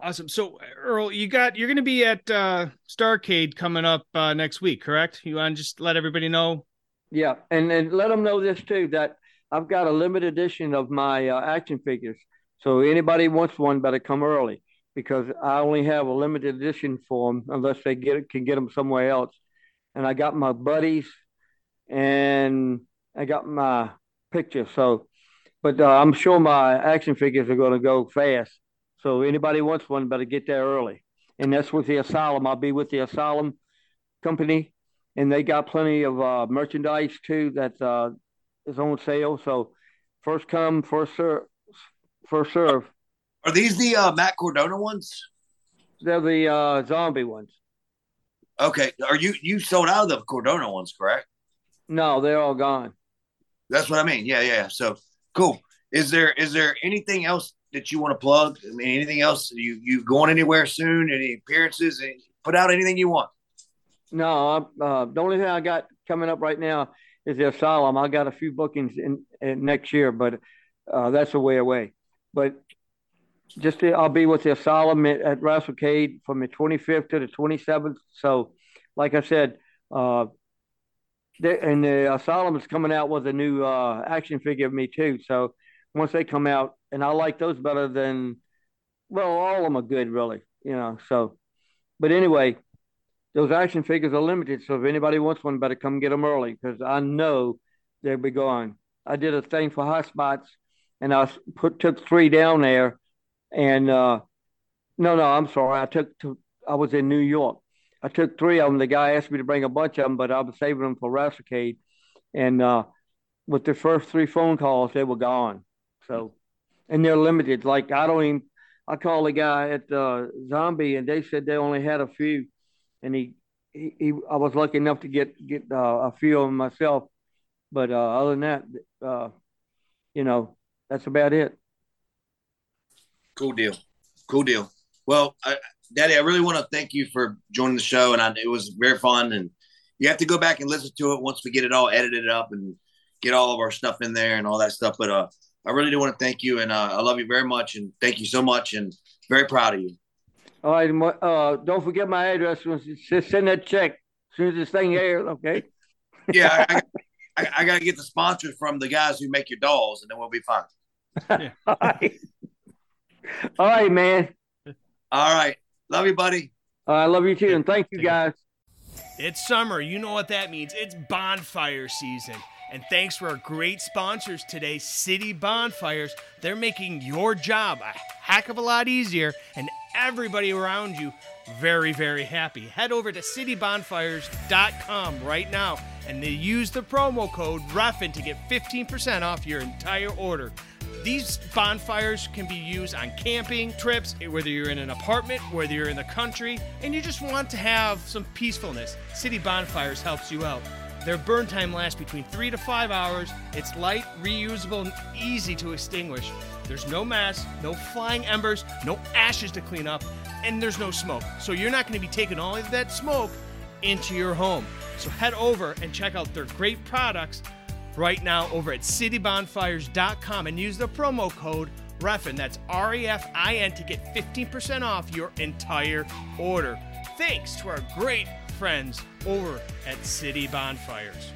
Awesome. So Earl, you got you're going to be at uh, Starcade coming up uh, next week, correct? You want to just let everybody know? Yeah, and and let them know this too that I've got a limited edition of my uh, action figures. So anybody wants one, better come early because I only have a limited edition for them unless they get can get them somewhere else. And I got my buddies, and I got my picture. So, but uh, I'm sure my action figures are going to go fast. So anybody wants one, better get there early. And that's with the Asylum. I'll be with the Asylum company, and they got plenty of uh, merchandise too that uh, is on sale. So first come, first serve. First serve. Are these the uh, Matt Cardona ones? They're the uh, zombie ones. Okay. Are you you sold out of the Cordona ones, correct? No, they're all gone. That's what I mean. Yeah, yeah. So cool. Is there is there anything else that you want to plug? I mean, anything else? You you going anywhere soon? Any appearances? Any, put out anything you want. No, uh, the only thing I got coming up right now is the Asylum. I got a few bookings in, in next year, but uh, that's a way away. But just to, I'll be with the Asylum at, WrestleCade from the 25th to the 27th. So, like I said, uh, they, and the Asylum is coming out with a new uh, action figure of me too. So once they come out, and I like those better than, well, all of them are good, really, you know. So, but anyway, those action figures are limited. So if anybody wants one, better come get them early because I know they'll be gone. I did a thing for Hot Spots and I put took three down there, and uh, no, no, I'm sorry, I took two, I was in New York. I took three of them. The guy asked me to bring a bunch of them, but I was saving them for WrestleCade, and uh, with the first three phone calls, they were gone. So, and they're limited. Like I don't even. I called the guy at uh, Zombie, and they said they only had a few, and he, he, he I was lucky enough to get get uh, a few of them myself, but uh, other than that, uh, you know, that's about it. Cool deal. Cool deal. Well, I, Daddy, I really want to thank you for joining the show, and I, it was very fun. And you have to go back and listen to it once we get it all edited up and get all of our stuff in there and all that stuff. But uh, I really do want to thank you, and uh, I love you very much, and thank you so much, and very proud of you. All right. Uh, don't forget my address. Send that check as soon as this thing airs. Okay. Yeah, I, I, I got to get the sponsors from the guys who make your dolls, and then we'll be fine. Yeah. All, right. All right, man. All right. Love you, buddy. I love you too. And thank you, guys. It's summer. You know what that means. It's bonfire season. And thanks for our great sponsors today, City Bonfires, they're making your job a heck of a lot easier and everybody around you very, very happy. Head over to citybonfires.com right now and use the promo code REFIN to get 15% off your entire order. These bonfires can be used on camping trips, whether you're in an apartment, whether you're in the country, and you just want to have some peacefulness. City Bonfires helps you out. Their burn time lasts between three to five hours. It's light, reusable, and easy to extinguish. There's no mess, no flying embers, no ashes to clean up, and there's no smoke. So you're not going to be taking all of that smoke into your home. So head over and check out their great products right now over at citybonfires.com and use the promo code REFIN. That's R E F I N to get 15% off your entire order. Thanks to our great friends over at City Bonfires.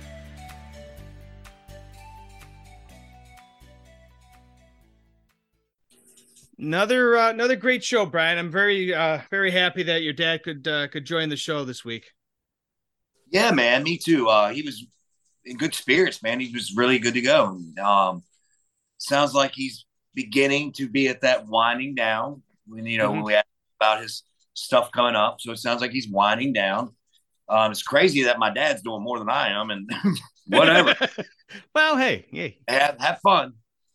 Another uh, another great show, Brian. I'm very uh, very happy that your dad could uh, could join the show this week. Yeah, man, me too. Uh, he was in good spirits, man. He was really good to go. Um, sounds like he's beginning to be at that winding down. When you know mm-hmm. when we asked about his stuff coming up, so it sounds like he's winding down. Um, it's crazy that my dad's doing more than I am, and whatever. well, hey, hey, have have fun.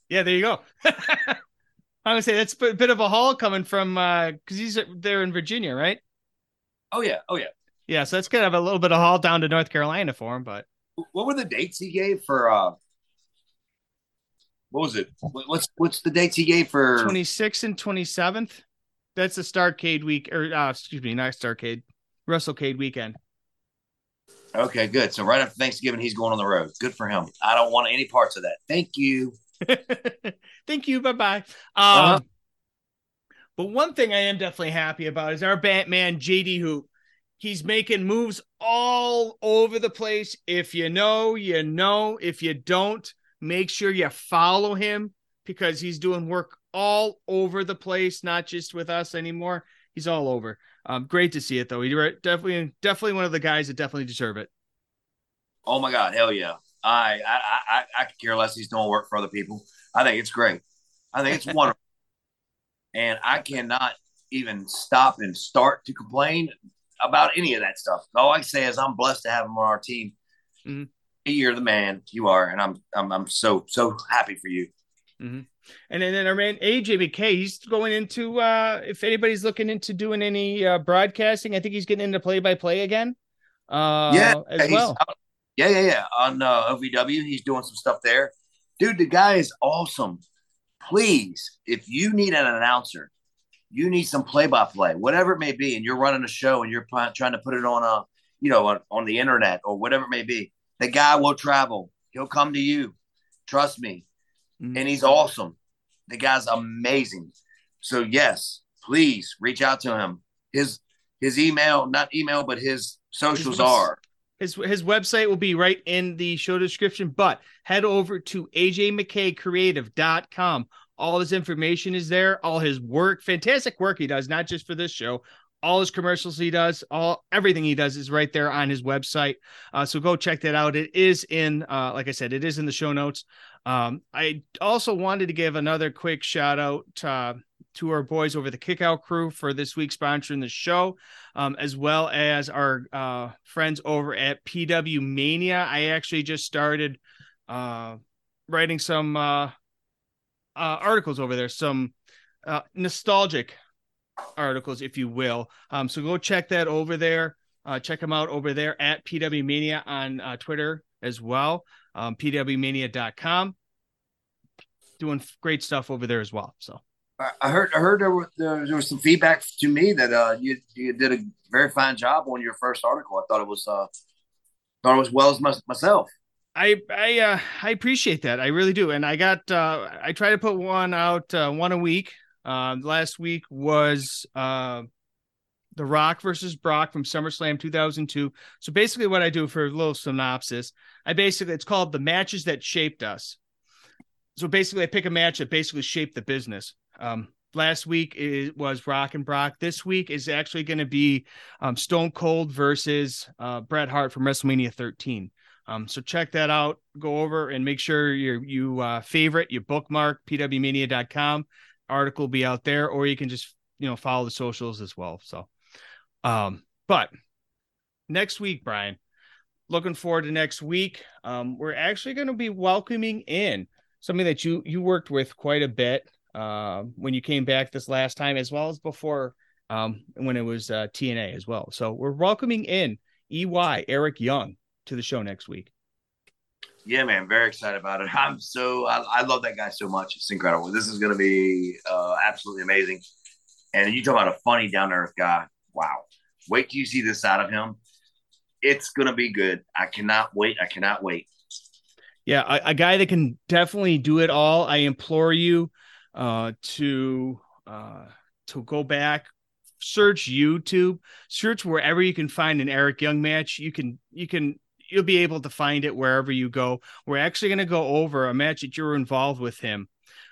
Yeah, there you go. I'm gonna say that's a bit of a haul coming from because uh, he's there in Virginia, right? Oh yeah, oh yeah, yeah. So that's kind of a little bit of a haul down to North Carolina for him. But what were the dates he gave for? uh What was it? What's what's the dates he gave for? 26th and 27th. That's the Starcade week, or uh, excuse me, not Starcade, WrestleCade weekend. Okay, good. So right after Thanksgiving, he's going on the road. Good for him. I don't want any parts of that. Thank you. Thank you. Bye bye. Um, uh-huh. But one thing I am definitely happy about is our Batman JD Hoop. He's making moves all over the place. If you know, you know. If you don't, make sure you follow him because he's doing work all over the place, not just with us anymore. He's all over. Um, great to see it though. He definitely, definitely one of the guys that definitely deserve it. Oh my God, hell yeah! I I I, I could care less. He's doing work for other people. I think it's great. I think it's wonderful, and I cannot even stop and start to complain about any of that stuff. All I say is I'm blessed to have him on our team. Mm-hmm. You're the man. You are, and I'm I'm I'm so so happy for you. Mm-hmm. And then, then our man AJ McKay, he's going into uh if anybody's looking into doing any uh broadcasting, I think he's getting into play by play again. Uh yeah, as well. Yeah, yeah, yeah. On uh, OVW, he's doing some stuff there. Dude, the guy is awesome. Please, if you need an announcer, you need some play-by-play, whatever it may be, and you're running a show and you're trying to put it on a, you know, on, on the internet or whatever it may be, the guy will travel. He'll come to you. Trust me. Mm-hmm. And he's awesome. The guy's amazing. So yes, please reach out to him. His his email, not email, but his socials are his his website will be right in the show description, but head over to ajmckaycreative.com. All his information is there, all his work, fantastic work he does, not just for this show. All his commercials he does, all everything he does is right there on his website. Uh, so go check that out. It is in, uh, like I said, it is in the show notes. Um, I also wanted to give another quick shout out uh, to our boys over the Kickout crew for this week sponsoring the show, um, as well as our uh, friends over at PW Mania. I actually just started uh, writing some uh, uh articles over there, some uh, nostalgic articles, if you will. Um, so go check that over there. Uh, check them out over there at PW Mania on Twitter as well. Um, PWMania.com. Doing great stuff over there as well. So I heard I heard there was there, was some feedback to me that uh you you did a very fine job on your first article. I thought it was uh thought it was well as my, myself. I I uh, I appreciate that. I really do. And I got uh I try to put one out uh, one a week. Uh, last week was uh The Rock versus Brock from SummerSlam 2002. So basically what I do for a little synopsis, I basically it's called The Matches That Shaped Us. So basically I pick a match that basically shaped the business. Um, last week it was Rock and Brock. This week is actually going to be um, Stone Cold versus uh, Bret Hart from WrestleMania 13. Um, so check that out. Go over and make sure you you uh, favorite, you bookmark pwmania.com. Article will be out there, or you can just you know follow the socials as well. So, um, but next week, Brian, looking forward to next week. Um, we're actually going to be welcoming in something that you you worked with quite a bit uh, when you came back this last time, as well as before um, when it was uh, TNA as well. So we're welcoming in EY Eric Young to the show next week. Yeah, man, very excited about it. I'm so I, I love that guy so much. It's incredible. This is going to be uh, absolutely amazing. And you talk about a funny, down to earth guy. Wow! Wait till you see this side of him. It's going to be good. I cannot wait. I cannot wait. Yeah, a, a guy that can definitely do it all. I implore you uh, to uh, to go back, search YouTube, search wherever you can find an Eric Young match. You can you can you'll be able to find it wherever you go. We're actually going to go over a match that you were involved with him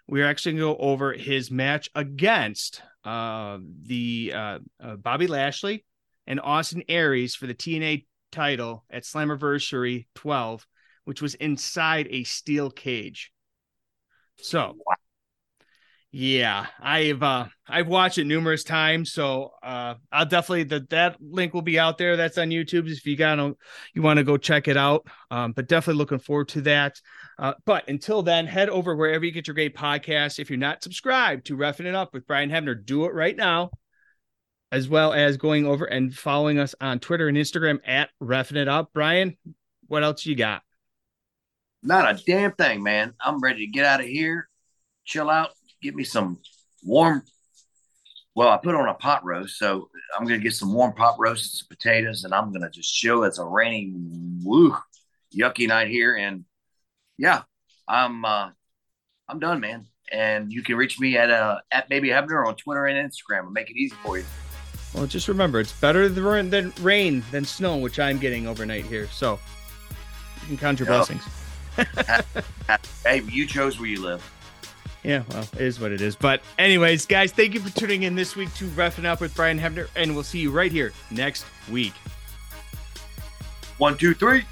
we're actually going to go over his match against uh, the uh, uh, Bobby Lashley and Austin Aries for the TNA title at Slammiversary 12, which was inside a steel cage. So, yeah, I've uh, I've watched it numerous times, so uh, I'll definitely that that link will be out there. That's on YouTube if you got you want to go check it out. Um, but definitely looking forward to that. Uh, but until then, head over wherever you get your great podcasts. If you're not subscribed to Refin It Up with Brian Hebner, do it right now, as well as going over and following us on Twitter and Instagram at Refin It Up. Brian, what else you got? Not a damn thing, man. I'm ready to get out of here, chill out, get me some warm. Well, I put on a pot roast, so I'm gonna get some warm pot roast and some potatoes, and I'm gonna just chill. It's a rainy, woo, yucky night here, and yeah, I'm uh, I'm done, man. And you can reach me at uh, at Baby Hebner on Twitter and Instagram. I'll make it easy for you. Well, just remember, it's better than rain than snow, which I'm getting overnight here. So you can count your yep. blessings. hey, you chose where you live. Yeah, well, it is what it is. But, anyways, guys, thank you for tuning in this week to Refin Up with Brian Hebner, and we'll see you right here next week. One, two, three.